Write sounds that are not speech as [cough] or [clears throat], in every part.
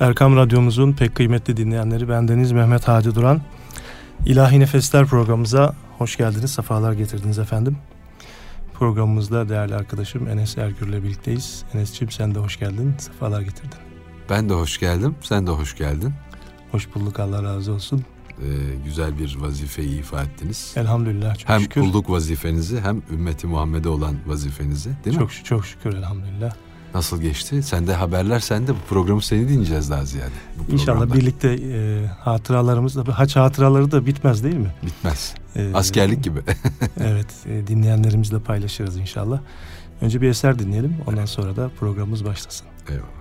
Erkam Radyomuzun pek kıymetli dinleyenleri bendeniz Mehmet Hacı Duran. İlahi Nefesler programımıza hoş geldiniz, sefalar getirdiniz efendim. Programımızda değerli arkadaşım Enes Ergür'le birlikteyiz. Enes'ciğim sen de hoş geldin, sefalar getirdin. Ben de hoş geldim, sen de hoş geldin. Hoş bulduk, Allah razı olsun. Ee, güzel bir vazifeyi ifa ettiniz. Elhamdülillah çok hem şükür. Hem kulluk vazifenizi hem ümmeti Muhammed'e olan vazifenizi değil çok, mi? Çok şükür elhamdülillah. Nasıl geçti? Sen de haberler sende. Bu programı seni dinleyeceğiz daha ziyade. İnşallah birlikte e, hatıralarımız da haç hatıraları da bitmez değil mi? Bitmez. E, Askerlik gibi. [laughs] evet e, dinleyenlerimizle paylaşırız inşallah. Önce bir eser dinleyelim ondan sonra da programımız başlasın. Eyvallah.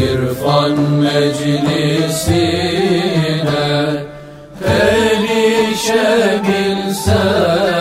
İrfan meclisine erişebilsem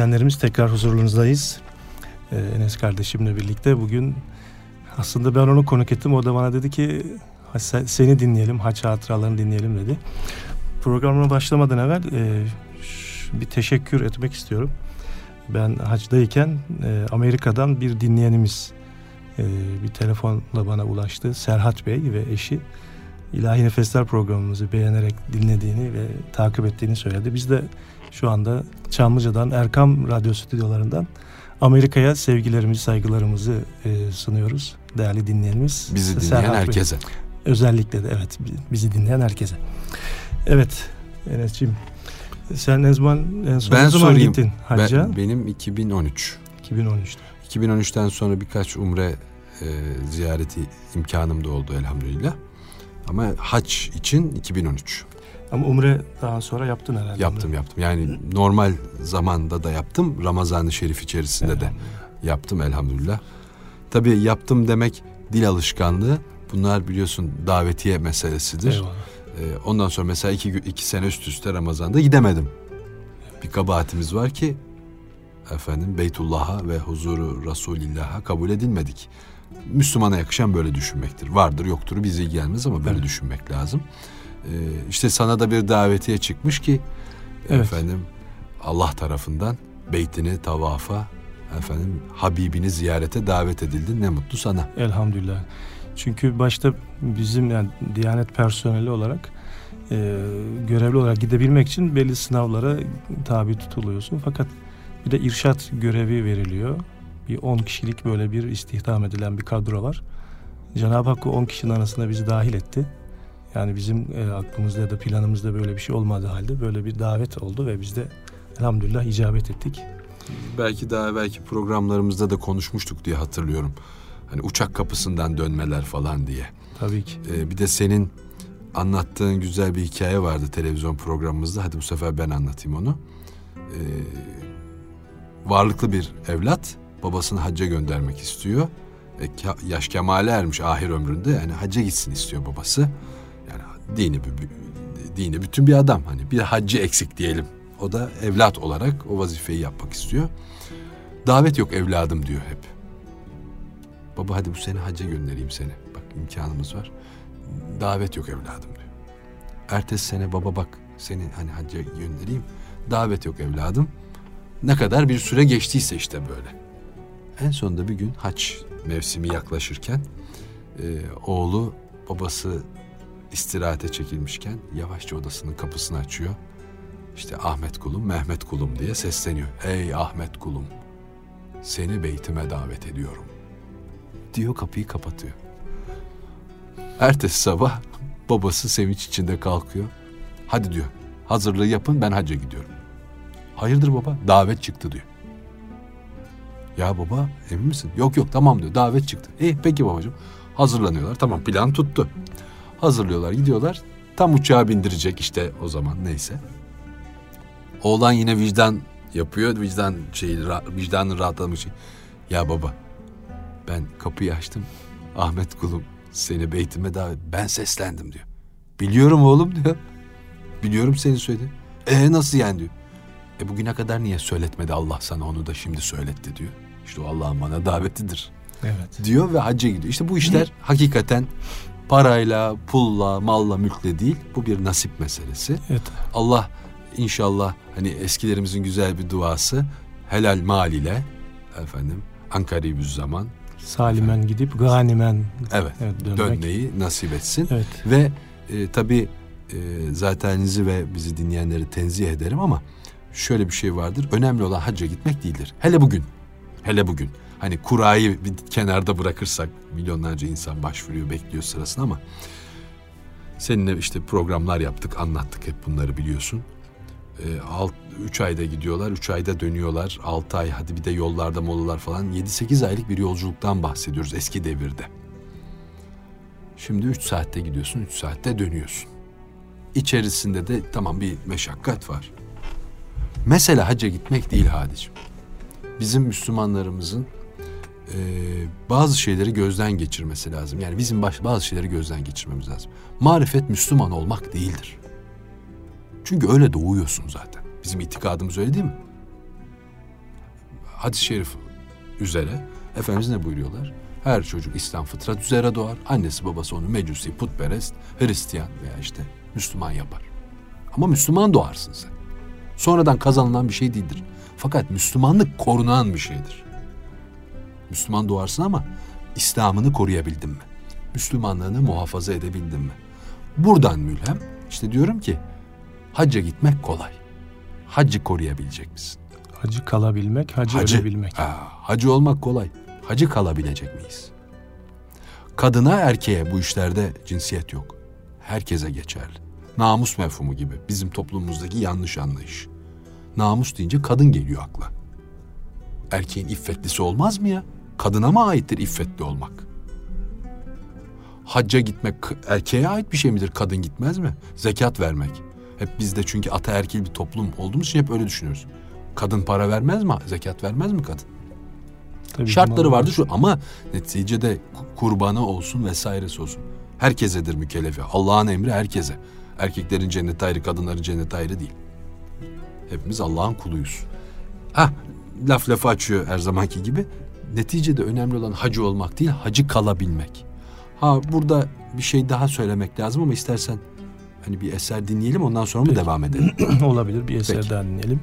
dinleyenlerimiz tekrar huzurlunuzdayız. Ee, Enes kardeşimle birlikte bugün aslında ben onu konuk ettim. O da bana dedi ki seni dinleyelim, haç hatıralarını dinleyelim dedi. Programına başlamadan evvel e, bir teşekkür etmek istiyorum. ben hacdayken e, Amerika'dan bir dinleyenimiz e, bir telefonla bana ulaştı. Serhat Bey ve eşi İlahi Nefesler programımızı beğenerek dinlediğini ve takip ettiğini söyledi. Biz de şu anda Çamlıca'dan Erkam Radyo stüdyolarından Amerika'ya sevgilerimizi, saygılarımızı e, sunuyoruz. Değerli dinleyenimiz. Bizi dinleyen Serhat Bey. herkese. Özellikle de evet bizi dinleyen herkese. Evet Enes'ciğim sen ne zaman en son Ben ne zaman sorayım. gittin hacca? Ben, benim 2013. 2013'te. 2013'ten sonra birkaç umre e, ziyareti imkanım da oldu elhamdülillah. Ama haç için 2013 Ama umre daha sonra yaptın herhalde. yaptım yaptım. Yani normal zamanda da yaptım. Ramazan-ı Şerif içerisinde de yaptım elhamdülillah. Tabii yaptım demek dil alışkanlığı. Bunlar biliyorsun davetiye meselesidir. Eyvallah. Ee, ondan sonra mesela iki, iki sene üst üste Ramazan'da gidemedim. Bir kabahatimiz var ki efendim Beytullah'a ve huzuru Resulillah'a kabul edilmedik. Müslümana yakışan böyle düşünmektir. Vardır yoktur bize ilgilenmez ama böyle Evet. düşünmek lazım. Ee, işte sana da bir davetiye çıkmış ki Evet. efendim Allah tarafından beytini tavafa efendim Habibini ziyarete davet edildin ne mutlu sana. Elhamdülillah. Çünkü başta bizim yani Diyanet personeli olarak e, görevli olarak gidebilmek için belli sınavlara tabi tutuluyorsun. Fakat bir de irşat görevi veriliyor. Bir 10 kişilik böyle bir istihdam edilen bir kadro var. Cenab-ı Hak o 10 kişinin arasına bizi dahil etti. Yani bizim e, aklımızda ya da planımızda böyle bir şey olmadığı halde böyle bir davet oldu ve biz de elhamdülillah icabet ettik. Belki daha belki programlarımızda da konuşmuştuk diye hatırlıyorum. Hani uçak kapısından dönmeler falan diye. Tabii ki. Ee, bir de senin anlattığın güzel bir hikaye vardı televizyon programımızda. Hadi bu sefer ben anlatayım onu. Ee, varlıklı bir evlat babasını hacca göndermek istiyor. E, yaş kemale ermiş ahir ömründe yani hacca gitsin istiyor babası. Dini dini bütün bir adam hani bir hacı eksik diyelim. O da evlat olarak o vazifeyi yapmak istiyor. Davet yok evladım diyor hep. Baba hadi bu sene hacca göndereyim seni. Bak imkanımız var. Davet yok evladım diyor. Ertesi sene baba bak seni hani hacca göndereyim. Davet yok evladım. Ne kadar bir süre geçtiyse işte böyle. En sonunda bir gün haç mevsimi yaklaşırken e, oğlu babası istirahate çekilmişken yavaşça odasının kapısını açıyor. İşte Ahmet kulum, Mehmet kulum diye sesleniyor. Ey Ahmet kulum, seni beytime davet ediyorum. Diyor kapıyı kapatıyor. Ertesi sabah babası sevinç içinde kalkıyor. Hadi diyor hazırlığı yapın ben hacca gidiyorum. Hayırdır baba davet çıktı diyor. Ya baba emin misin? Yok yok tamam diyor davet çıktı. İyi peki babacığım. Hazırlanıyorlar tamam plan tuttu. Hazırlıyorlar gidiyorlar. Tam uçağa bindirecek işte o zaman neyse. Oğlan yine vicdan yapıyor. Vicdan şeyi, vicdanını rahatlamak için. Ya baba ben kapıyı açtım. Ahmet kulum seni beytime davet. Ben seslendim diyor. Biliyorum oğlum diyor. Biliyorum seni söyledi. E nasıl yani diyor. E bugüne kadar niye söyletmedi Allah sana onu da şimdi söyletti diyor. İşte o Allah'ın bana davetidir Evet. diyor ve hacca gidiyor. İşte bu işler hakikaten parayla, pulla, malla, mülkle değil. Bu bir nasip meselesi. Evet. Allah inşallah hani eskilerimizin güzel bir duası helal mal ile efendim ankaribüz zaman Salimen gidip ganimen evet, evet, dönmek. dönmeyi nasip etsin. Evet. Ve e, tabii e, zatenizi ve bizi dinleyenleri tenzih ederim ama şöyle bir şey vardır. Önemli olan hacca gitmek değildir. Hele bugün. Hele bugün. Hani kurayı bir kenarda bırakırsak milyonlarca insan başvuruyor, bekliyor sırasını ama seninle işte programlar yaptık, anlattık hep bunları biliyorsun. E, alt, üç ayda gidiyorlar, üç ayda dönüyorlar. Altı ay hadi bir de yollarda molalar falan. Yedi sekiz aylık bir yolculuktan bahsediyoruz eski devirde. Şimdi üç saatte gidiyorsun, üç saatte dönüyorsun. İçerisinde de tamam bir meşakkat var. Mesela hacca gitmek değil hadicim. Bizim Müslümanlarımızın e, bazı şeyleri gözden geçirmesi lazım. Yani bizim baş, bazı şeyleri gözden geçirmemiz lazım. Marifet Müslüman olmak değildir. Çünkü öyle doğuyorsun zaten. Bizim itikadımız öyle değil mi? Hadis-i şerif üzere Efendimiz ne buyuruyorlar? Her çocuk İslam fıtrat üzere doğar. Annesi babası onu mecusi, putperest, Hristiyan veya işte Müslüman yapar. Ama Müslüman doğarsın sen. Sonradan kazanılan bir şey değildir. Fakat Müslümanlık korunan bir şeydir. Müslüman doğarsın ama İslam'ını koruyabildin mi? Müslümanlığını muhafaza edebildin mi? Buradan mülhem işte diyorum ki hacca gitmek kolay. Haccı koruyabilecek misin? Hacı kalabilmek, hacı, Hacı. ölebilmek. Ha, hacı olmak kolay. Hacı kalabilecek miyiz? Kadına erkeğe bu işlerde cinsiyet yok. Herkese geçerli. Namus mefhumu gibi bizim toplumumuzdaki yanlış anlayış. Namus deyince kadın geliyor akla. Erkeğin iffetlisi olmaz mı ya? Kadına mı aittir iffetli olmak? Hacca gitmek erkeğe ait bir şey midir? Kadın gitmez mi? Zekat vermek. Hep bizde çünkü ataerkil bir toplum olduğumuz için hep öyle düşünüyoruz. Kadın para vermez mi? Zekat vermez mi kadın? Tabii Şartları vardı şu ama neticede ku- kurbanı olsun vesairesi olsun. Herkesedir mükellefi. Allah'ın emri herkese. Erkeklerin cenneti ayrı, kadınların cenneti ayrı değil. Hepimiz Allah'ın kuluyuz. Ha, laf lafı açıyor her zamanki gibi. Neticede önemli olan hacı olmak değil, hacı kalabilmek. Ha burada bir şey daha söylemek lazım ama istersen hani bir eser dinleyelim ondan sonra mı Peki. devam edelim? [clears throat] Olabilir bir eser Peki. daha dinleyelim.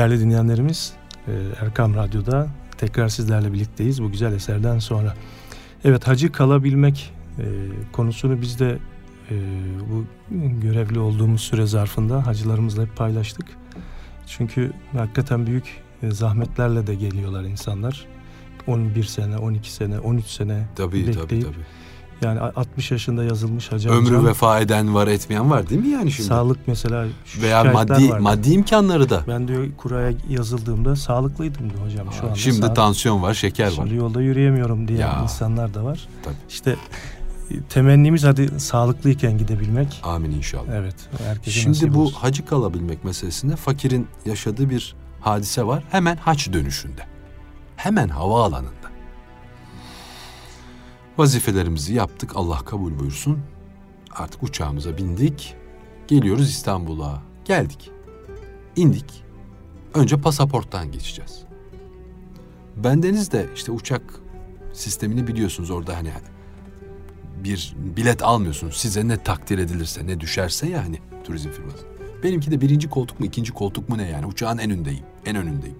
Değerli dinleyenlerimiz e, Erkam Radyo'da tekrar sizlerle birlikteyiz bu güzel eserden sonra. Evet hacı kalabilmek e, konusunu biz de e, bu görevli olduğumuz süre zarfında hacılarımızla hep paylaştık. Çünkü hakikaten büyük zahmetlerle de geliyorlar insanlar. 11 sene, 12 sene, 13 sene tabii, bekleyip tabii, tabii. Yani 60 yaşında yazılmış hacı Ömrü amcam, vefa eden var etmeyen var değil mi yani şimdi? Sağlık mesela Veya maddi var. maddi imkanları da. Ben diyor kuraya yazıldığımda sağlıklıydım diyor hocam şu anda. Şimdi sağlık. tansiyon var, şeker Şimdi var. yolda yürüyemiyorum diye Ya. insanlar da var. Tabii. İşte e, temennimiz hadi sağlıklıyken gidebilmek. Amin inşallah. Evet. Şimdi bu olsun. hacı kalabilmek meselesinde fakirin yaşadığı bir hadise var. Hemen haç dönüşünde. Hemen havaalanında. Vazifelerimizi yaptık. Allah kabul buyursun. Artık uçağımıza bindik. Geliyoruz İstanbul'a. Geldik. İndik. Önce pasaporttan geçeceğiz. Bendeniz de işte uçak sistemini biliyorsunuz orada hani bir bilet almıyorsunuz. Size ne takdir edilirse ne düşerse ya hani turizm firması. Benimki de birinci koltuk mu ikinci koltuk mu ne yani uçağın en önündeyim. En önündeyim.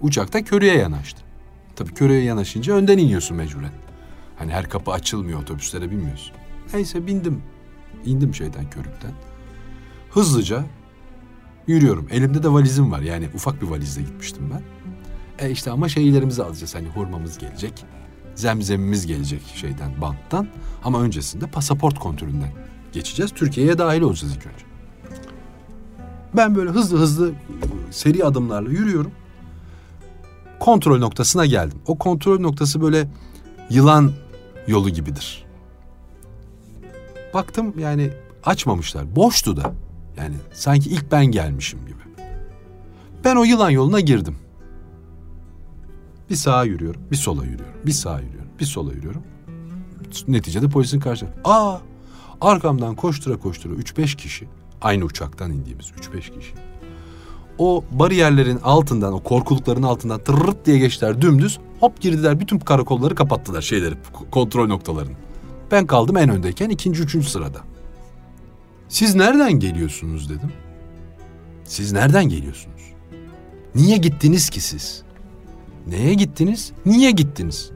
Uçakta körüye yanaştı. Tabii körüye yanaşınca önden iniyorsun mecburen. Hani her kapı açılmıyor otobüslere binmiyorsun. Neyse bindim. İndim şeyden körükten. Hızlıca yürüyorum. Elimde de valizim var. Yani ufak bir valizle gitmiştim ben. E işte ama şeylerimizi alacağız. Hani hurmamız gelecek. Zemzemimiz gelecek şeyden, banttan. Ama öncesinde pasaport kontrolünden geçeceğiz. Türkiye'ye dahil olacağız ilk önce. Ben böyle hızlı hızlı seri adımlarla yürüyorum. Kontrol noktasına geldim. O kontrol noktası böyle yılan yolu gibidir. Baktım yani açmamışlar. Boştu da. Yani sanki ilk ben gelmişim gibi. Ben o yılan yoluna girdim. Bir sağa yürüyorum, bir sola yürüyorum, bir sağa yürüyorum, bir sola yürüyorum. Neticede polisin karşı. Aa! Arkamdan koştura koştura 3-5 kişi, aynı uçaktan indiğimiz 3-5 kişi. O bariyerlerin altından, o korkulukların altından tırırt diye geçtiler dümdüz. Hop girdiler, bütün karakolları kapattılar şeyleri, kontrol noktalarını. Ben kaldım en öndeyken ikinci, üçüncü sırada. Siz nereden geliyorsunuz dedim. Siz nereden geliyorsunuz? Niye gittiniz ki siz? Neye gittiniz? Niye gittiniz?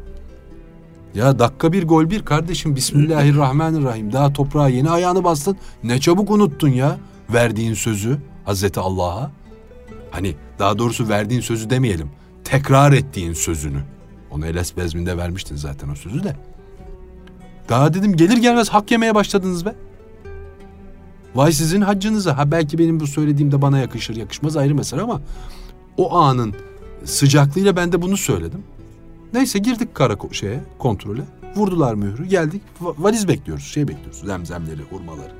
Ya dakika bir gol bir kardeşim Bismillahirrahmanirrahim. Daha toprağa yeni ayağını bastın. Ne çabuk unuttun ya verdiğin sözü Hazreti Allah'a. Hani daha doğrusu verdiğin sözü demeyelim. Tekrar ettiğin sözünü. Onu Eles Bezmin'de vermiştin zaten o sözü de. Daha dedim gelir gelmez hak yemeye başladınız be. Vay sizin haccınıza. Ha belki benim bu söylediğim de bana yakışır yakışmaz ayrı mesele ama o anın sıcaklığıyla ben de bunu söyledim. Neyse girdik kara şeye, kontrole. Vurdular mührü, geldik. Va- valiz bekliyoruz, şey bekliyoruz. Zemzemleri, hurmaları.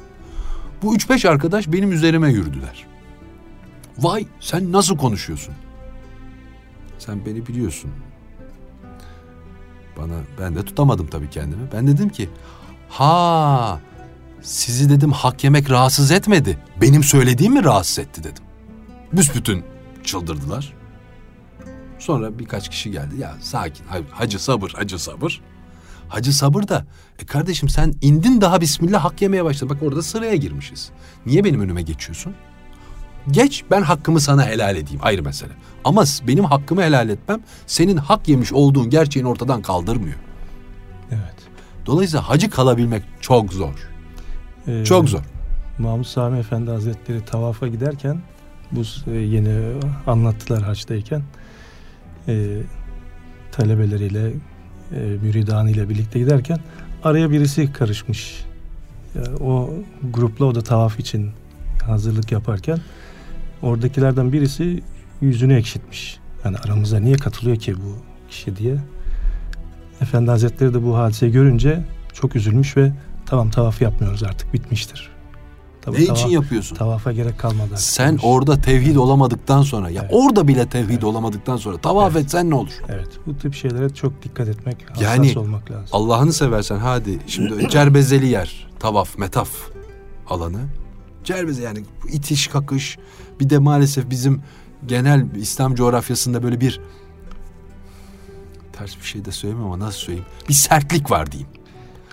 Bu üç beş arkadaş benim üzerime yürüdüler. Vay sen nasıl konuşuyorsun? Sen beni biliyorsun. Bana ben de tutamadım tabii kendimi. Ben dedim ki ha sizi dedim hak yemek rahatsız etmedi. Benim söylediğim mi rahatsız etti dedim. Büsbütün çıldırdılar. Sonra birkaç kişi geldi. Ya sakin ha- hacı sabır hacı sabır. Hacı sabır da e kardeşim sen indin daha bismillah hak yemeye başladın. Bak orada sıraya girmişiz. Niye benim önüme geçiyorsun? Geç ben hakkımı sana helal edeyim ayrı mesele. Ama benim hakkımı helal etmem senin hak yemiş olduğun gerçeğini ortadan kaldırmıyor. Evet. Dolayısıyla hacı kalabilmek çok zor. Ee, Çok zor. Mahmut Sami Efendi Hazretleri tavafa giderken bu e, yeni anlattılar haçtayken e, talebeleriyle e, müridanıyla birlikte giderken araya birisi karışmış. Ya, o grupla o da tavaf için hazırlık yaparken oradakilerden birisi yüzünü ekşitmiş Hani aramıza niye katılıyor ki bu kişi diye. Efendi Hazretleri de bu hadiseyi görünce çok üzülmüş ve tamam tavaf yapmıyoruz artık bitmiştir. Tabii ne için tavaf- yapıyorsun? Tavafa gerek kalmadı. artık Sen demiş. orada tevhid olamadıktan sonra ya Evet. orada bile tevhid olamadıktan sonra tavaf Evet. etsen ne olur? Evet bu tip şeylere çok dikkat etmek, Yani olmak lazım. Allah'ını seversen hadi şimdi [clears throat] cerbezeli yer, tavaf, metaf alanı. Cerbeze yani itiş kakış bir de maalesef bizim genel İslam coğrafyasında böyle bir ters bir şey de söyleyeyim ama nasıl söyleyeyim? Bir sertlik var diyeyim.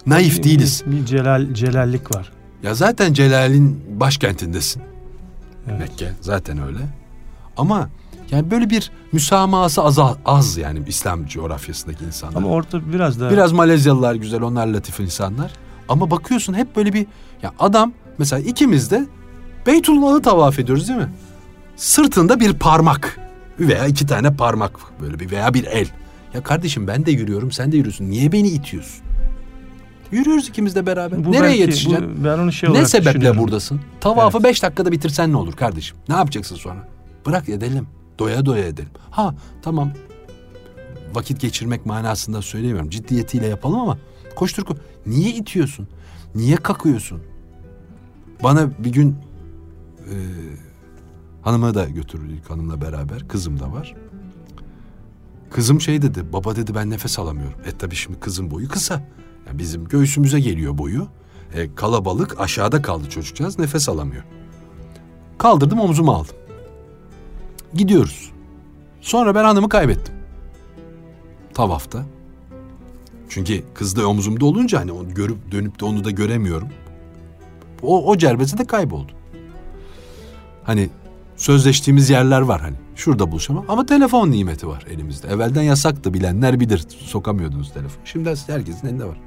Naif Bir- değiliz. Bir, bir celal, celallik var. Ya zaten Celal'in başkentindesin. Evet. Mekke zaten öyle. Ama yani böyle bir müsamahası az, az yani İslam coğrafyasındaki insanlar. Ama orada biraz da Biraz Malezyalılar güzel, onlar latif insanlar. Ama bakıyorsun hep böyle bir ya adam mesela ikimiz de Beytullah'ı tavaf ediyoruz değil mi? Sırtında bir parmak veya iki tane parmak böyle bir veya bir el. Ya kardeşim ben de yürüyorum, sen de yürüyorsun. Niye beni itiyorsun? Yürüyoruz ikimiz de beraber. bu Nereye belki- yetişeceksin? bu- ben onu şey ne sebeple buradasın? Tavafı Evet. beş dakikada bitirsen ne olur kardeşim? Ne yapacaksın sonra? Bırak edelim. Doya doya edelim. Ha tamam. Vakit geçirmek manasında söylemiyorum. Ciddiyetiyle yapalım ama koştur ko. Niye itiyorsun? Niye kakıyorsun? Bana bir gün e, hanıma da götürdük hanımla beraber. Kızım da var. Kızım şey dedi. Baba dedi ben nefes alamıyorum. E tabii şimdi kızın boyu kısa. Ya bizim göğsümüze geliyor boyu. E, kalabalık aşağıda kaldı çocukcağız nefes alamıyor. Kaldırdım omzuma aldım. Gidiyoruz. Sonra ben hanımı kaybettim. Tavafta. Çünkü kız da omzumda olunca hani onu görüp dönüp de onu da göremiyorum. O, o cerbeze de kayboldu. Hani sözleştiğimiz yerler var hani. Şurada buluşamam ama telefon nimeti var elimizde. Evvelden yasaktı bilenler bilir. Sokamıyordunuz telefon. Şimdi herkesin elinde var.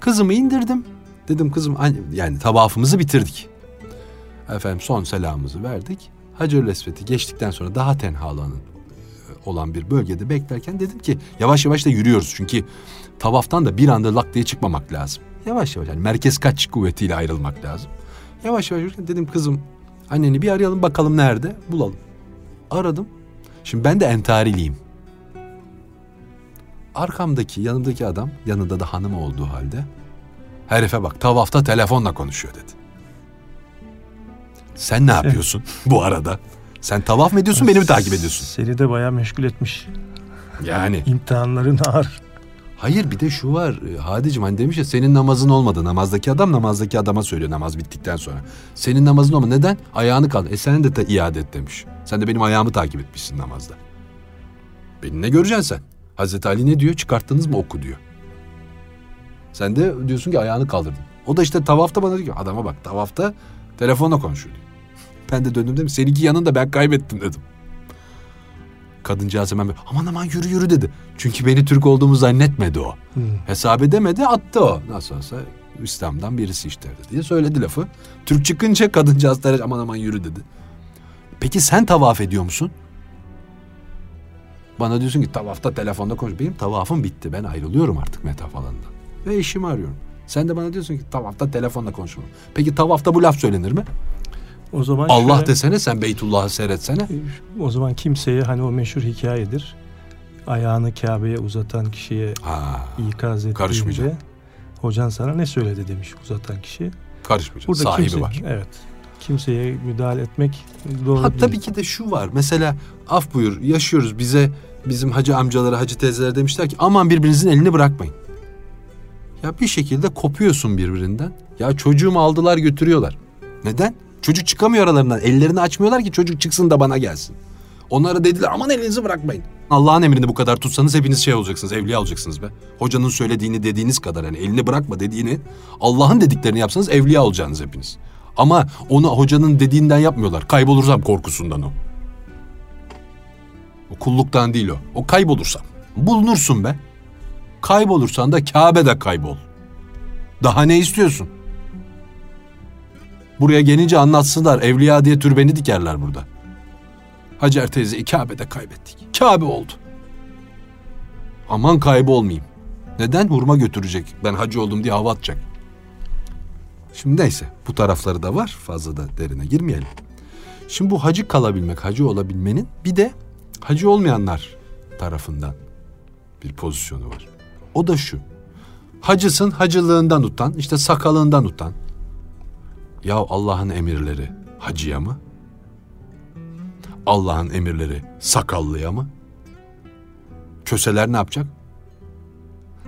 Kızımı indirdim. Dedim kızım an- yani tavafımızı bitirdik. Efendim son selamımızı verdik. Hacer-ül Esved'i geçtikten sonra daha tenha alanın e, olan bir bölgede beklerken dedim ki yavaş yavaş da yürüyoruz. Çünkü tavaftan da bir anda lak diye çıkmamak lazım. Yavaş yavaş yani merkez kaç kuvvetiyle ayrılmak lazım. Yavaş yavaş dedim kızım anneni bir arayalım bakalım nerede bulalım. Aradım. Şimdi ben de entariliyim. Arkamdaki yanımdaki adam yanında da hanım olduğu halde herife bak tavafta telefonla konuşuyor dedi. Sen ne yapıyorsun bu arada? Sen tavaf mı ediyorsun beni mi takip ediyorsun? Seni de bayağı meşgul etmiş. Yani İmtihanların ağır. Hayır bir de şu var e, Hadicim hani demiş ya senin namazın olmadı. Namazdaki adam namazdaki adama söylüyor namaz bittikten sonra. Senin namazın olmadı. Neden? Ayağını kaldı. E sen de, de iade et demiş. Sen de benim ayağımı takip etmişsin namazda. Beni ne göreceksin sen? Hazreti Ali ne diyor? Çıkarttınız mı oku diyor. Sen de diyorsun ki ayağını kaldırdın. O da işte tavafta bana diyor ki adama bak tavafta telefonla konuşuyor diyor. [laughs] Ben de döndüm dedim seninki yanında ben kaybettim dedim. Kadıncağız hemen böyle, aman aman yürü yürü dedi. Çünkü beni Türk olduğumu zannetmedi o. Hmm. Hesap edemedi attı o. Nasıl olsa İslam'dan birisi işte diye söyledi lafı. Türk çıkınca kadıncağız da aman aman yürü dedi. Peki sen tavaf ediyor musun? Bana diyorsun ki tavafta telefonda konuş. Benim tavafım bitti. Ben ayrılıyorum artık metaf alanından. Ve eşimi arıyorum. Sen de bana diyorsun ki tavafta telefonla konuşma. Peki tavafta bu laf söylenir mi? O zaman Allah şöyle- desene sen Beytullah'ı seyretsene. O zaman kimseye hani o meşhur hikayedir. Ayağını Kabe'ye uzatan kişiye Ha, ikaz ettiğinde hocan sana ne söyledi demiş uzatan kişi. karışmayacak. Burada Sahibi kimse, var. Evet. Kimseye müdahale etmek doğru Ha değil. tabii ki de şu var. Mesela af buyur yaşıyoruz bize bizim hacı amcaları hacı teyzeler demişler ki aman birbirinizin elini bırakmayın. Ya bir şekilde kopuyorsun birbirinden. Ya çocuğumu aldılar götürüyorlar. Neden? Çocuk çıkamıyor aralarından. Ellerini açmıyorlar ki çocuk çıksın da bana gelsin. Onlara dediler aman elinizi bırakmayın. Allah'ın emrini bu kadar tutsanız hepiniz şey olacaksınız, evliya olacaksınız be. Hocanın söylediğini dediğiniz kadar hani elini bırakma dediğini Allah'ın dediklerini yapsanız evliya olacaksınız hepiniz. Ama onu hocanın dediğinden yapmıyorlar. Kaybolursam korkusundan o. O kulluktan değil o. O kaybolursam. Bulunursun be. Kaybolursan da Kabe'de kaybol. Daha ne istiyorsun? Buraya gelince anlatsınlar. Evliya diye türbeni dikerler burada. Hacer teyzeyi Kabe'de kaybettik. Kabe oldu. Aman kaybolmayayım. Neden? Hurma götürecek. Ben hacı oldum diye hava atacak. Şimdi neyse bu tarafları da var. Fazla da derine girmeyelim. Şimdi bu hacı kalabilmek, hacı olabilmenin bir de Hacı olmayanlar tarafından bir pozisyonu var. O da şu. Hacısın hacılığından utan, işte sakalından utan. Ya Allah'ın emirleri hacıya mı? Allah'ın emirleri sakallıya mı? Köseler ne yapacak?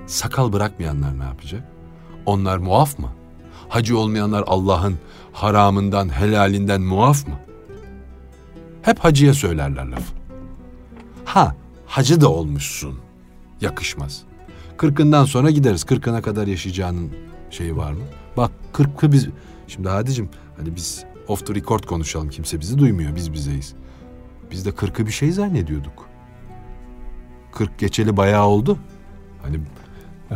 Sakal bırakmayanlar ne yapacak? Onlar muaf mı? Hacı olmayanlar Allah'ın haramından, helalinden muaf mı? Hep hacıya söylerler lafı. Ha, hacı da olmuşsun. Yakışmaz. Kırkından sonra gideriz. Kırkına kadar yaşayacağının şeyi var mı? Bak kırkı biz... Şimdi Hadicim hani biz off the record konuşalım. Kimse bizi duymuyor. Biz bizeyiz. Biz de kırkı bir şey zannediyorduk. Kırk geçeli bayağı oldu. Hani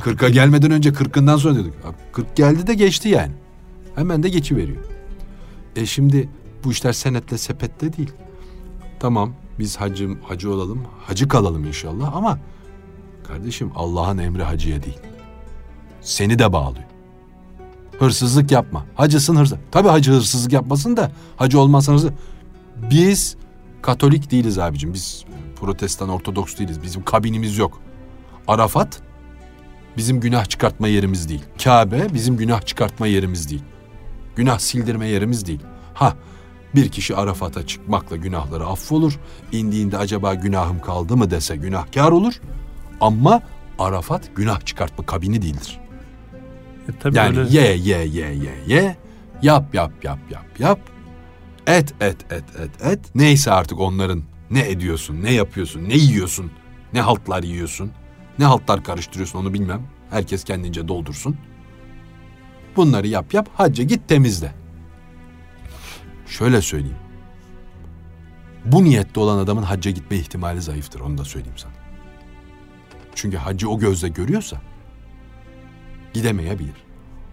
kırka gelmeden önce kırkından sonra diyorduk. Kırk geldi de geçti yani. Hemen de geçiveriyor. E şimdi bu işler senetle sepetle değil. Tamam biz hacım hacı olalım, hacı kalalım inşallah ama kardeşim Allah'ın emri hacıya değil. Seni de bağlıyor. Hırsızlık yapma. Hacısın hırsız. Tabii hacı hırsızlık yapmasın da hacı olmazsan hırsız. Biz Katolik değiliz abicim. Biz protestan, ortodoks değiliz. Bizim kabinimiz yok. Arafat bizim günah çıkartma yerimiz değil. Kabe bizim günah çıkartma yerimiz değil. Günah sildirme yerimiz değil. Ha bir kişi Arafat'a çıkmakla günahları affolur. İndiğinde acaba günahım kaldı mı dese günahkar olur. Ama Arafat günah çıkartma kabini değildir. E, tabii Yani öyle- ye ye ye ye ye. Yap yap yap yap yap. Et et et et et. Neyse artık onların ne ediyorsun, ne yapıyorsun, ne yiyorsun, ne haltlar yiyorsun, ne haltlar karıştırıyorsun onu bilmem. Herkes kendince doldursun. Bunları yap yap hacca git temizle. Şöyle söyleyeyim. Bu niyette olan adamın hacca gitme ihtimali zayıftır onu da söyleyeyim sana. Çünkü hacı o gözle görüyorsa gidemeyebilir.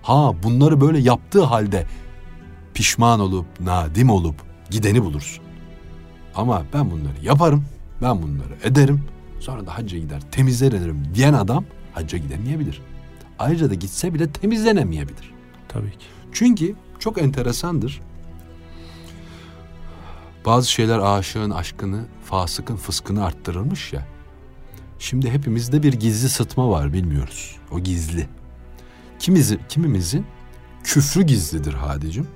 Ha bunları böyle yaptığı halde pişman olup, nadim olup gideni bulursun. Ama ben bunları yaparım, ben bunları ederim, sonra da hacca gider, temizlenirim diyen adam hacca gidemeyebilir. Ayrıca da gitse bile temizlenemeyebilir. Tabii ki. Çünkü çok enteresandır. Bazı şeyler aşığın aşkını, fasıkın fıskını arttırırmış ya. Şimdi hepimizde bir gizli sıtma var bilmiyoruz. O gizli. Kimizi, kimimizin küfrü gizlidir hadicim.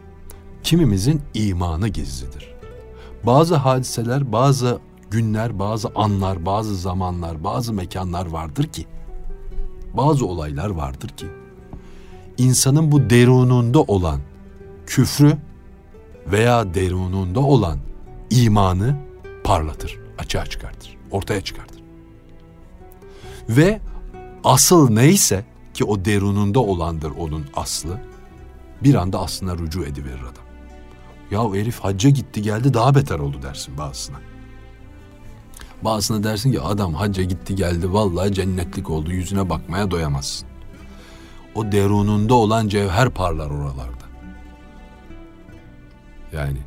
Kimimizin imanı gizlidir. Bazı hadiseler, bazı günler, bazı anlar, bazı zamanlar, bazı mekanlar vardır ki, bazı olaylar vardır ki, insanın bu derununda olan küfrü veya derununda olan imanı parlatır, açığa çıkartır, ortaya çıkartır. Ve asıl neyse ki o derununda olandır onun aslı, bir anda aslına rücu ediverir adam. Ya herif hacca gitti geldi daha beter oldu dersin bazısına. Bazısına dersin ki adam hacca gitti geldi vallahi cennetlik oldu yüzüne bakmaya doyamazsın. O derununda olan cevher parlar oralarda. Yani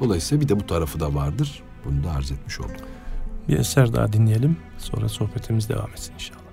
dolayısıyla bir de bu tarafı da vardır. Bunu da arz etmiş olduk. Bir eser daha dinleyelim. Sonra sohbetimiz devam etsin inşallah.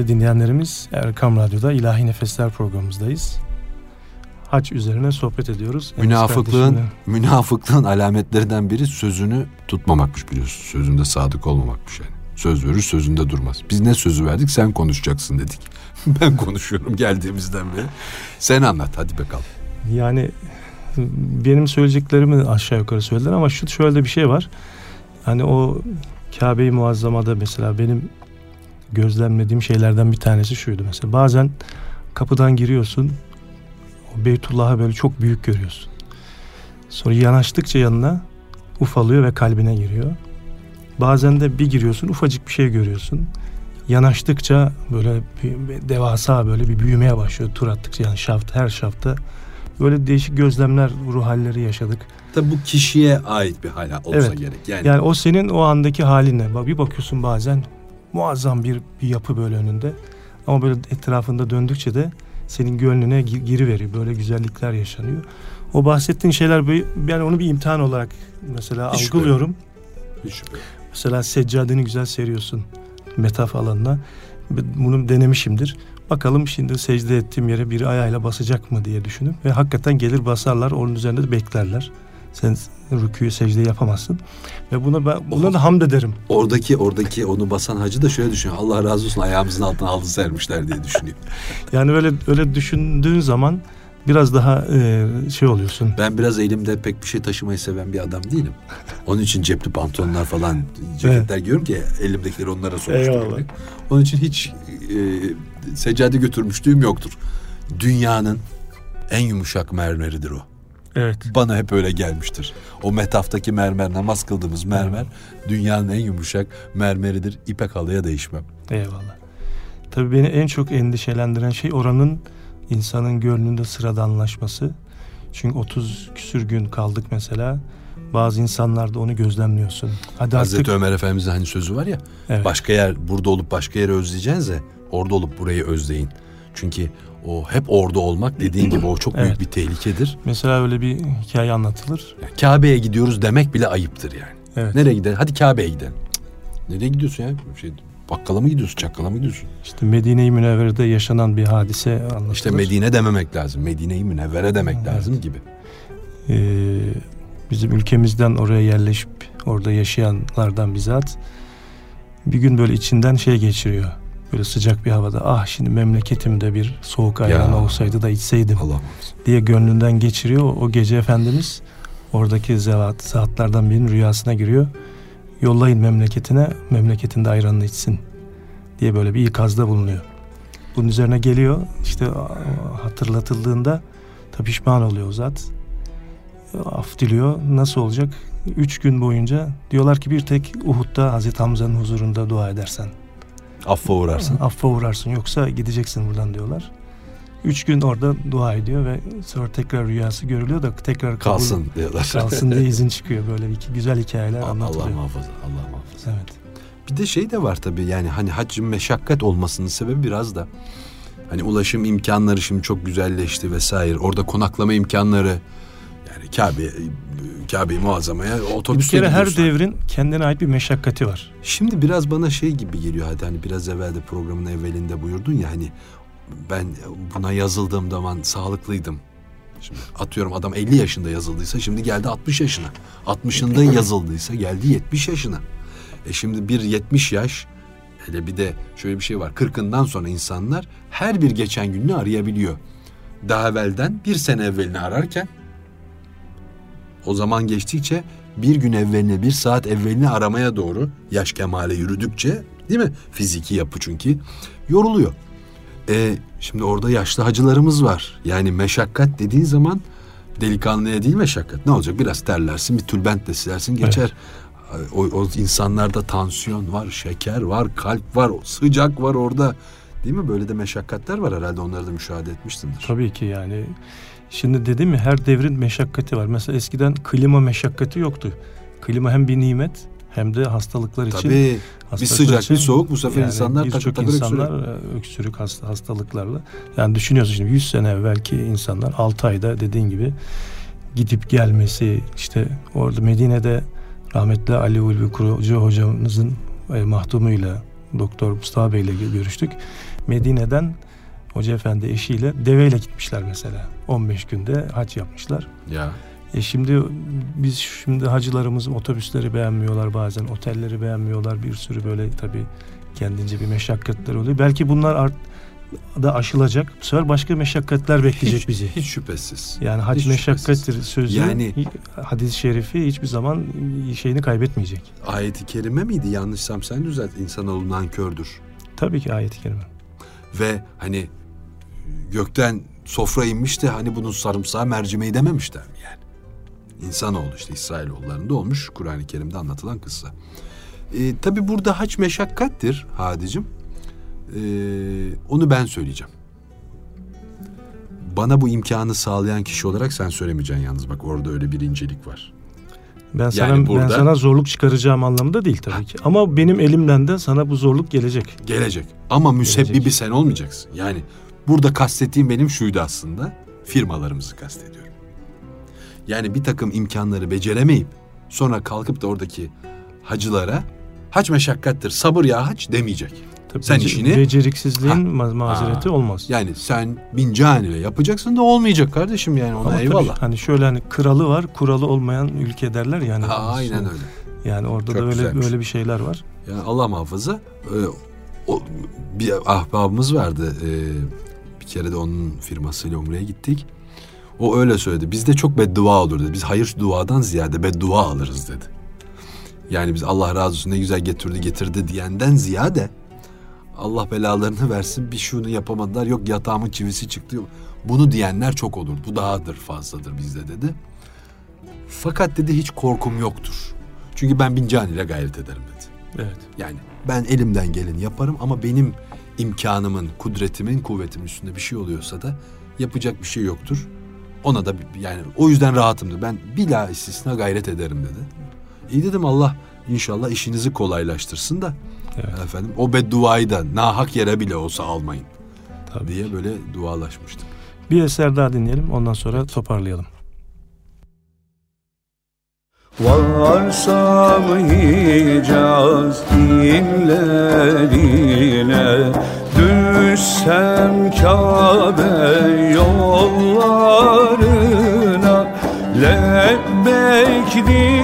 Değerli dinleyenlerimiz Erkam Radyo'da İlahi Nefesler programımızdayız. Hac üzerine sohbet ediyoruz. Münafıklığın, kardeşimle. münafıklığın alametlerinden biri sözünü tutmamakmış biliyorsun. Sözünde sadık olmamakmış yani. Söz verir sözünde durmaz. Biz ne sözü verdik sen konuşacaksın dedik. [laughs] ben konuşuyorum geldiğimizden beri. Sen anlat hadi bakalım. Yani benim söyleyeceklerimi aşağı yukarı söylediler ama şu şöyle bir şey var. Hani o Kabe-i Muazzama'da mesela benim gözlemlediğim şeylerden bir tanesi şuydu mesela. Bazen kapıdan giriyorsun o Beytullah'ı böyle çok büyük görüyorsun. Sonra yanaştıkça yanına ufalıyor ve kalbine giriyor. Bazen de bir giriyorsun ufacık bir şey görüyorsun. Yanaştıkça böyle bir, bir devasa böyle bir büyümeye başlıyor tur attıkça yani şaft her şafta böyle değişik gözlemler ruh halleri yaşadık. Tabi bu kişiye ait bir hal olsa Evet. gerek. Yani, Yani o senin o andaki haline. Bak bir bakıyorsun bazen muazzam bir, bir yapı böyle önünde. Ama böyle etrafında döndükçe de senin gönlüne gi- giriveriyor. Böyle güzellikler yaşanıyor. O bahsettiğin şeyler ben onu bir imtihan olarak mesela Hiç algılıyorum. hiç şüphe. Mesela seccadeni güzel seriyorsun metaf alanına. Bunu denemişimdir. Bakalım şimdi secde ettiğim yere biri ayağıyla basacak mı diye düşünüp ve hakikaten gelir basarlar onun üzerinde de beklerler. Sen rüküyü secde yapamazsın. Ve buna ben buna da hamd ederim. Oradaki oradaki onu basan hacı da şöyle düşünüyor. Allah razı olsun ayağımızın altına aldı sermişler diye düşünüyor. [laughs] Yani öyle öyle düşündüğün zaman biraz daha e, şey oluyorsun. Ben biraz elimde pek bir şey taşımayı seven bir adam değilim. Onun için cepli pantolonlar falan ceketler giyiyorum ki elimdekileri onlara sokuşturayım. Onun için hiç e, seccade götürmüşlüğüm yoktur. Dünyanın en yumuşak mermeridir o. Evet. Bana hep öyle gelmiştir. O metaftaki mermer, namaz kıldığımız mermer dünyanın en yumuşak mermeridir. İpek halıya değişmem. Eyvallah. Tabii beni en çok endişelendiren şey oranın insanın gönlünde sıradanlaşması. Çünkü 30 küsür gün kaldık mesela. Bazı insanlarda onu gözlemliyorsun. Hadi Hazreti artık Ömer Efendimiz'in hani sözü var ya. Evet. Başka yer burada olup başka yeri özleyeceğinize orada olup burayı özleyin. Çünkü o hep orada olmak dediğin gibi o çok büyük Evet. bir tehlikedir. mesela öyle bir hikaye anlatılır. Yani Kabe'ye gidiyoruz demek bile ayıptır yani. Evet. Nereye gidelim? Hadi Kabe'ye gidelim. Nereye gidiyorsun ya? Şey, bakkala mı gidiyorsun? Çakkala mı gidiyorsun? İşte Medine-i Münevvere'de yaşanan bir hadise anlatılır. İşte Medine dememek lazım. Medine-i Münevvere demek Evet. lazım gibi. Ee, bizim ülkemizden oraya yerleşip orada yaşayanlardan bizzat bir gün böyle içinden şey geçiriyor. Böyle sıcak bir havada ah şimdi memleketimde bir soğuk ayran olsaydı da içseydim Allah diye gönlünden geçiriyor. O gece Efendimiz oradaki zevat, zatlardan birinin rüyasına giriyor. Yollayın memleketine, memleketinde ayranını içsin diye böyle bir ikazda bulunuyor. Bunun üzerine geliyor işte hatırlatıldığında tabi pişman oluyor o zat. Af diliyor. Nasıl olacak? Üç gün boyunca diyorlar ki bir tek Uhud'da Hazreti Hamza'nın huzurunda dua edersen. Affa uğrarsın. Affa uğrarsın yoksa gideceksin buradan diyorlar. Üç gün orada dua ediyor ve sonra tekrar rüyası görülüyor da tekrar kabul- Kalsın diyorlar. kalsın diye izin çıkıyor. Böyle bir güzel hikayeler Allah anlatılıyor. muhafaza. Allah muhafaza. Evet. Bir de şey de var tabii yani hani haccın meşakkat olmasının sebebi biraz da hani ulaşım imkanları şimdi çok güzelleşti vesaire. Orada konaklama imkanları Kabe Kabe-i Muazzama'ya Bir otobüste kere her devrin kendine ait bir meşakkati var. Şimdi biraz bana şey gibi geliyor hadi hani biraz evvel de programın evvelinde buyurdun ya hani ben buna yazıldığım zaman sağlıklıydım. Şimdi atıyorum adam 50 yaşında yazıldıysa şimdi geldi 60 yaşına. 60'ında [clears throat] yazıldıysa geldi 70 yaşına. E şimdi bir 70 yaş hele bir de şöyle bir şey var. 40'ından sonra insanlar her bir geçen gününü arayabiliyor. Daha evvelden bir sene evvelini ararken o zaman geçtikçe bir gün evvelini, bir saat evvelini aramaya doğru yaş kemale yürüdükçe değil mi? Fiziki yapı çünkü yoruluyor. E, şimdi orada yaşlı hacılarımız var. Yani meşakkat dediğin zaman delikanlıya değil meşakkat. Ne olacak? Biraz terlersin, bir tülbentle silersin geçer. O, o insanlarda tansiyon var, şeker var, kalp var, sıcak var orada. Değil mi? Böyle de meşakkatler var herhalde onları da müşahede etmişsindir. Tabii ki yani. Şimdi dedim ya her devrin meşakkati var. Mesela eskiden klima meşakkati yoktu. Klima hem bir nimet hem de hastalıklar için. Tabii bir sıcak için bir soğuk bu sefer yani insanlar takır takır insanlar e, öksürük hasta, hastalıklarla. Yani düşünüyorsun şimdi 100 sene evvelki insanlar 6 ayda dediğin gibi gidip gelmesi işte orada Medine'de rahmetli Ali Ulvi Kurucu hocamızın e, mahdumuyla Doktor Mustafa Bey ile görüştük. Medine'den Hoca Efendi eşiyle deveyle gitmişler mesela. 15 günde hac yapmışlar. Ya E şimdi biz şimdi hacılarımız otobüsleri beğenmiyorlar bazen, otelleri beğenmiyorlar. Bir sürü böyle tabii kendince bir meşakkatler oluyor. Belki bunlar art, da aşılacak. Bu sefer başka meşakkatler bekleyecek hiç, bizi. hiç şüphesiz. Yani hac hiç meşakkattir sözü Yani- hadis-i şerifi hiçbir zaman şeyini kaybetmeyecek. Ayeti kerime miydi? Yanlışsam sen düzelt. İnsanoğlu nankördür. Tabii ki ayet-i kerime. Ve hani gökten sofra inmiş de hani bunun sarımsağı mercimeği dememişler mi yani? İnsanoğlu işte İsrailoğullarında olmuş Kur'an-ı Kerim'de anlatılan kıssa. Ee, tabii burada haç meşakkattir Hadicim. Ee, onu ben söyleyeceğim. Bana bu imkanı sağlayan kişi olarak sen söylemeyeceksin yalnız. Bak orada öyle bir incelik var. Ben sana ben burada- sana zorluk çıkaracağım anlamında değil tabii ki. Ama benim elimden de sana bu zorluk gelecek. Gelecek. Ama müsebbibi Gelecek. sen olmayacaksın. Yani burada kastettiğim benim şuydu aslında. Firmalarımızı kastediyorum. Yani bir takım imkanları beceremeyip sonra kalkıp da oradaki hacılara hac meşakkattir sabır ya hac demeyecek. Tabii Sen bece- işini- beceriksizliğin Ha. ma- mazereti Ha. olmaz. Yani sen bin can ile yapacaksın da olmayacak kardeşim yani ona Ama tabii eyvallah. hani şöyle hani kralı var, kuralı olmayan ülke derler yani. Ha, aynen öyle. Yani orada Çok da öyle güzelmiş. öyle bir şeyler var. Yani Allah muhafaza e, o, bir ahbabımız vardı. E, bir kere de onun firmasıyla Umre'ye gittik. O öyle söyledi. Bizde çok beddua olur dedi. Biz hayır duadan ziyade beddua alırız dedi. Yani biz Allah razı olsun ne güzel getirdi getirdi diyenden ziyade Allah belalarını versin bir şunu yapamadılar yok yatağımın çivisi çıktı yok. Bunu diyenler çok olur. Bu dahadır fazladır bizde dedi. Fakat dedi hiç korkum yoktur. Çünkü ben bin can ile gayret ederim dedi. Evet. Yani ben elimden geleni yaparım ama benim imkanımın, kudretimin, kuvvetimin üstünde bir şey oluyorsa da yapacak bir şey yoktur. Ona da yani o yüzden rahatımdır. Ben bila istisna gayret ederim dedi. İyi dedim Allah inşallah işinizi kolaylaştırsın da Evet. efendim o bedduayı da nahak yere bile olsa almayın Tabii. diye böyle dualaşmıştık. Bir eser daha dinleyelim ondan sonra toparlayalım. Varsam Hicaz inlerine Düşsem Kabe yollarına Lebbek diyen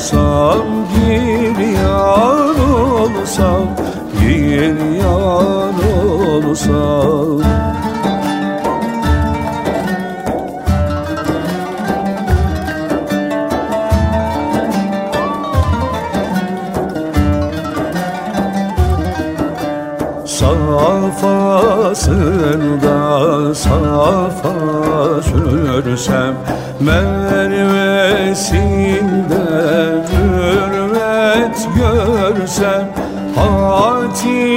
olsam Gir yar olsam Gir yar olsam. Safasında safa sürsem Mervesin hürmet görsem Hatimine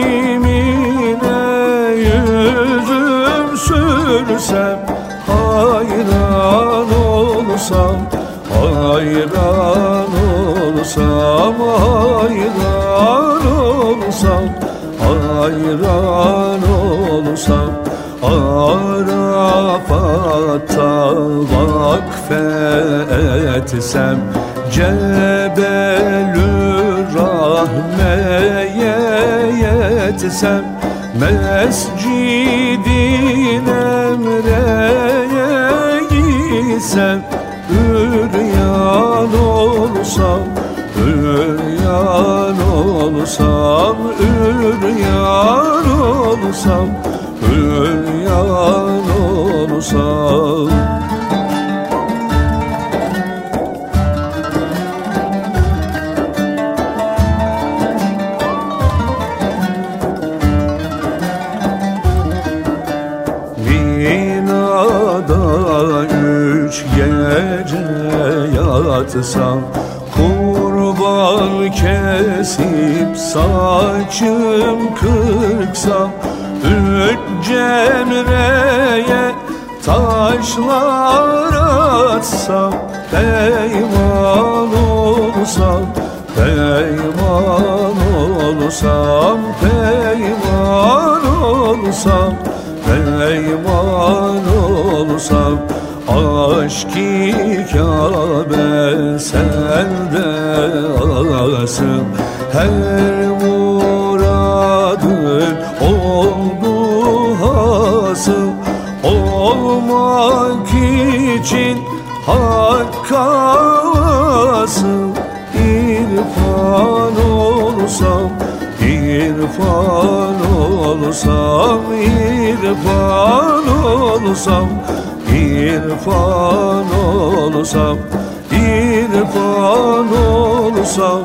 yüzüm sürsem Hayran olsam Hayran olsam Hayran olsam Hayran olsam. Arafat'ta vakfetsem Cebelü rahmeye yetsem Mescidin emreye gitsem Üryan olsam Üryan olsam Üryan olsam Üryan olsam yatsam Kurban kesip saçım kırksam Üç cemreye taşlar atsam Peyman olsam, peyman olsam Peyman olsam, peyman olsam Aşk-ı Kabe sende asıl. Her muradın oldu hasıl. Olmak için Hakka asıl İrfan olsam İrfan olsam İrfan olsam İrfan olsam İrfan olsam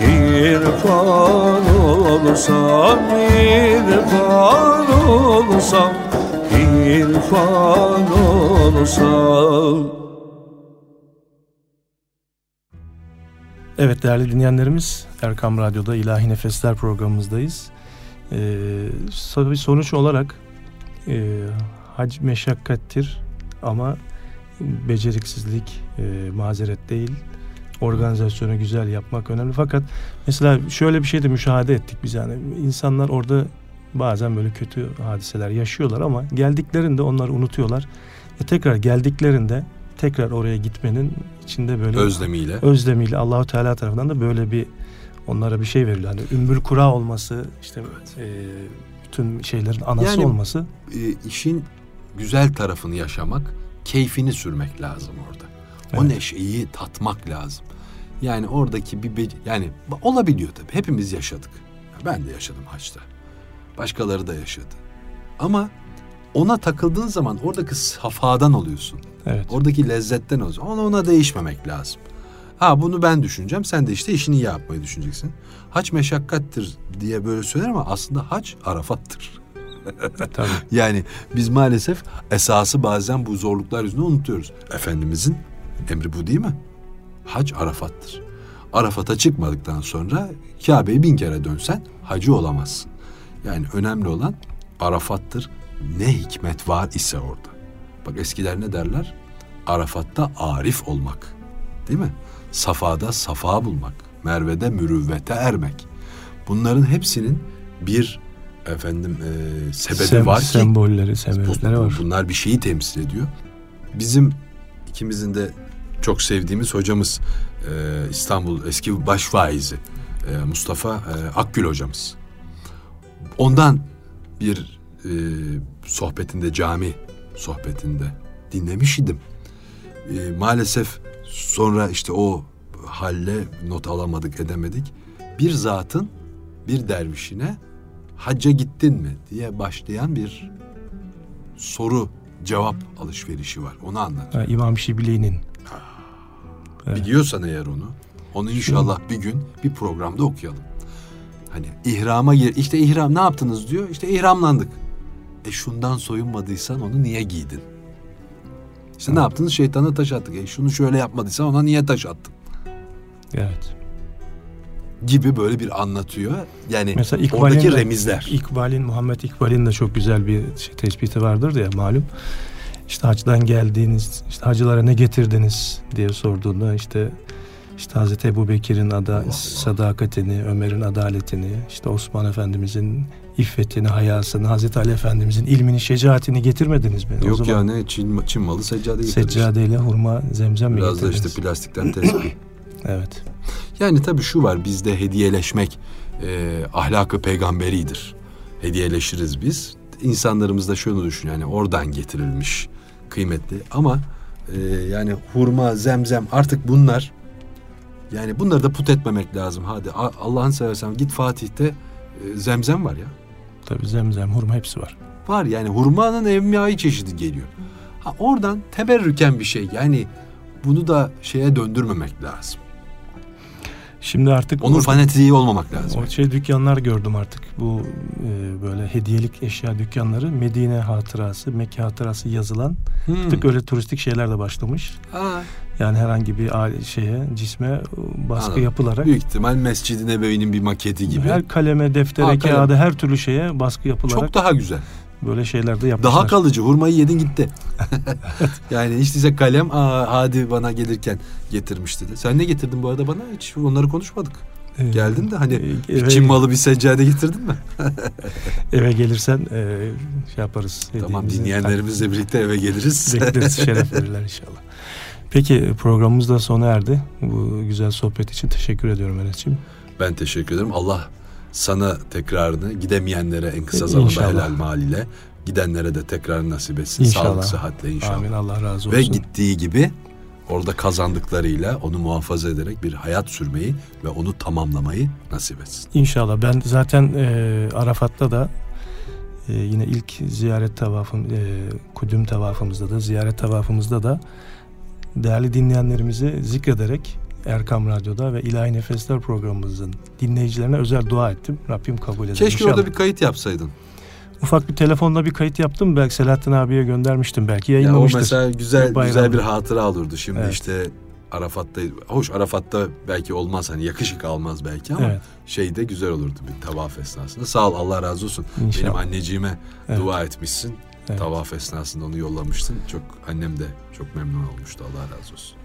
İrfan olsam İrfan olsam İrfan olsam Evet değerli dinleyenlerimiz Erkam Radyo'da İlahi Nefesler programımızdayız. Ee, sonuç olarak e, hac meşakkattir ama beceriksizlik e, mazeret değil. Organizasyonu güzel yapmak önemli. Fakat mesela şöyle bir şey de müşahede ettik biz yani. insanlar orada bazen böyle kötü hadiseler yaşıyorlar ama geldiklerinde onları unutuyorlar. Ve tekrar geldiklerinde tekrar oraya gitmenin içinde böyle Özlemiyle. özlemiyle Allahu Teala tarafından da böyle bir onlara bir şey veriliyor. Hani ümbül kura olması, işte e, bütün şeylerin anası Yani- olması. e, işin güzel tarafını yaşamak, keyfini sürmek lazım orada. O Evet. neşeyi tatmak lazım. Yani oradaki bir bec- yani olabiliyor tabii. Hepimiz yaşadık. Ben de yaşadım haçta. Başkaları da yaşadı. Ama ona takıldığın zaman oradaki safadan oluyorsun. Evet. Oradaki lezzetten oluyorsun. Ona ona değişmemek lazım. Ha bunu ben düşüneceğim. Sen de işte işini iyi yapmayı düşüneceksin. Haç meşakkattir diye böyle söyler ama aslında haç Arafat'tır. [laughs] Tabii. Yani biz maalesef esası bazen bu zorluklar yüzünden unutuyoruz. Efendimizin emri bu değil mi? Hac Arafat'tır. Arafat'a çıkmadıktan sonra Kabe'yi bin kere dönsen hacı olamazsın. Yani önemli olan Arafat'tır. Ne hikmet var ise orada. Bak eskiler ne derler? Arafat'ta arif olmak. Değil mi? Safa'da safa bulmak. Merve'de mürüvvete ermek. Bunların hepsinin bir efendim e, sebebi Sem- var ki Sembolleri, sebepleri var. Bunlar bir şeyi temsil ediyor. Bizim ikimizin de çok sevdiğimiz hocamız e, İstanbul eski başvaizi e, Mustafa e, Akgül hocamız. Ondan bir e, sohbetinde cami sohbetinde dinlemiş idim. E, maalesef sonra işte o halle not alamadık edemedik. Bir zatın bir dervişine hacca gittin mi diye başlayan bir soru cevap alışverişi var. Onu anlat. Ha, İmam Şibli'nin. Evet. Biliyorsan eğer onu, onu inşallah bir gün bir programda okuyalım. Hani ihrama gir. İşte ihram ne yaptınız diyor. İşte ihramlandık. E şundan soyunmadıysan onu niye giydin? İşte ne yaptınız? Şeytana taş attık. E şunu şöyle yapmadıysan ona niye taş attın? Evet. Gibi böyle bir anlatıyor. Yani Mesela İkbal'in oradaki remizler. İkbal'in, Muhammed İkbal'in de çok güzel bir şey, tespiti vardır ya malum. İşte hacdan geldiğiniz, işte hacılara ne getirdiniz diye sorduğunda işte işte Hazreti Ebu Bekir'in ada, sadakatini, Ömer'in adaletini, işte Osman Efendimizin iffetini, hayasını, Hazreti Ali Efendimizin ilmini, şecaatini getirmediniz mi? O Yok zaman ya ne Çin, Çin malı seccade getirmiş. Seccadeyle hurma, zemzem mi Biraz da işte plastikten tesbih. [clears throat] Evet. Yani tabii şu var bizde hediyeleşmek e, ahlakı peygamberidir. Hediyeleşiriz biz. İnsanlarımız da şunu düşün yani oradan getirilmiş kıymetli ama e, yani hurma, zemzem artık bunlar yani bunları da put etmemek lazım. Hadi Allah'ın seversen git Fatih'te e, zemzem var ya. Tabii zemzem, hurma hepsi var. Var yani hurmanın evmiyai çeşidi geliyor. Ha, oradan teberrüken bir şey yani bunu da şeye döndürmemek lazım. Şimdi artık Onun fanatiği olmamak lazım. O şey dükkanlar gördüm artık. Bu e, böyle hediyelik eşya dükkanları Medine hatırası, Mekke hatırası yazılan Hmm. artık öyle turistik şeyler de başlamış. Ha, Yani herhangi bir şeye, cisme baskı Anladım. yapılarak Büyük ihtimal Mescid-i Nebevi'nin bir maketi gibi. her kaleme, deftere, Ha, kalem. kağıda her türlü şeye baskı yapılarak Çok daha güzel. Böyle şeyler de yapmışlar. Daha kalıcı. Hurmayı yedin gitti. [laughs] yani hiç değilse kalem aa, hadi bana gelirken getirmiş dedi. Sen ne getirdin bu arada bana? Hiç onları konuşmadık. E, Geldin de hani e, bir eve, Çin malı bir seccade getirdin mi? [laughs] eve gelirsen e, şey yaparız. tamam dinleyenlerimizle birlikte eve geliriz. Bekleriz [laughs] şeref verirler inşallah. Peki programımız da sona erdi. Bu güzel sohbet için teşekkür ediyorum Enes'ciğim. ben teşekkür ederim. Allah sana tekrarını gidemeyenlere en kısa zamanda İnşallah. helal mal ile gidenlere de tekrar nasip etsin. İnşallah. Sağlık sıhhatle inşallah. Amin Allah razı olsun. Ve gittiği gibi orada kazandıklarıyla onu muhafaza ederek bir hayat sürmeyi ve onu tamamlamayı nasip etsin. İnşallah. Ben zaten e, Arafat'ta da e, yine ilk ziyaret tavafım, e, kudüm tavafımızda da, ziyaret tavafımızda da değerli dinleyenlerimizi zikrederek Erkam Radyo'da ve İlahi Nefesler programımızın dinleyicilerine özel dua ettim. Rabbim kabul eder. Keşke İnşallah. orada bir kayıt yapsaydın. Ufak bir telefonla bir kayıt yaptım. Belki Selahattin abiye göndermiştim. Belki Ya o yayınlamıştır. mesela güzel Bayramda. güzel bir hatıra olurdu. Şimdi Evet. işte Arafat'ta hoş Arafat'ta belki olmaz hani yakışık almaz belki ama Evet. şeyde güzel olurdu bir tavaf esnasında. Sağ ol Allah razı olsun. Benim İnşallah. anneciğime Evet. dua etmişsin. Evet. Tavaf esnasında onu yollamıştın. Çok annem de çok memnun olmuştu. Allah razı olsun.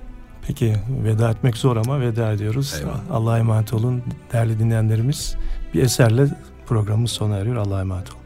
Peki veda etmek zor ama veda ediyoruz. Eyvallah. Allah'a emanet olun değerli dinleyenlerimiz. Bir eserle programımız sona eriyor. Allah'a emanet olun.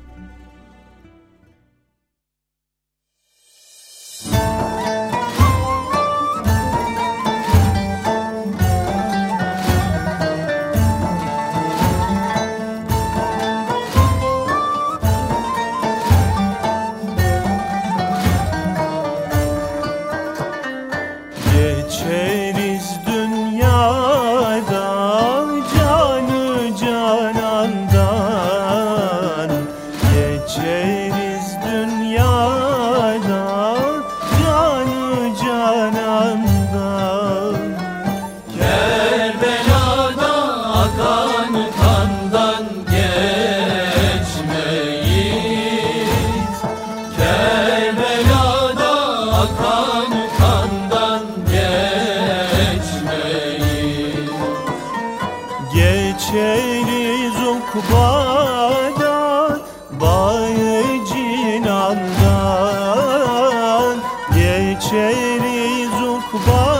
Geçeriz ukbadan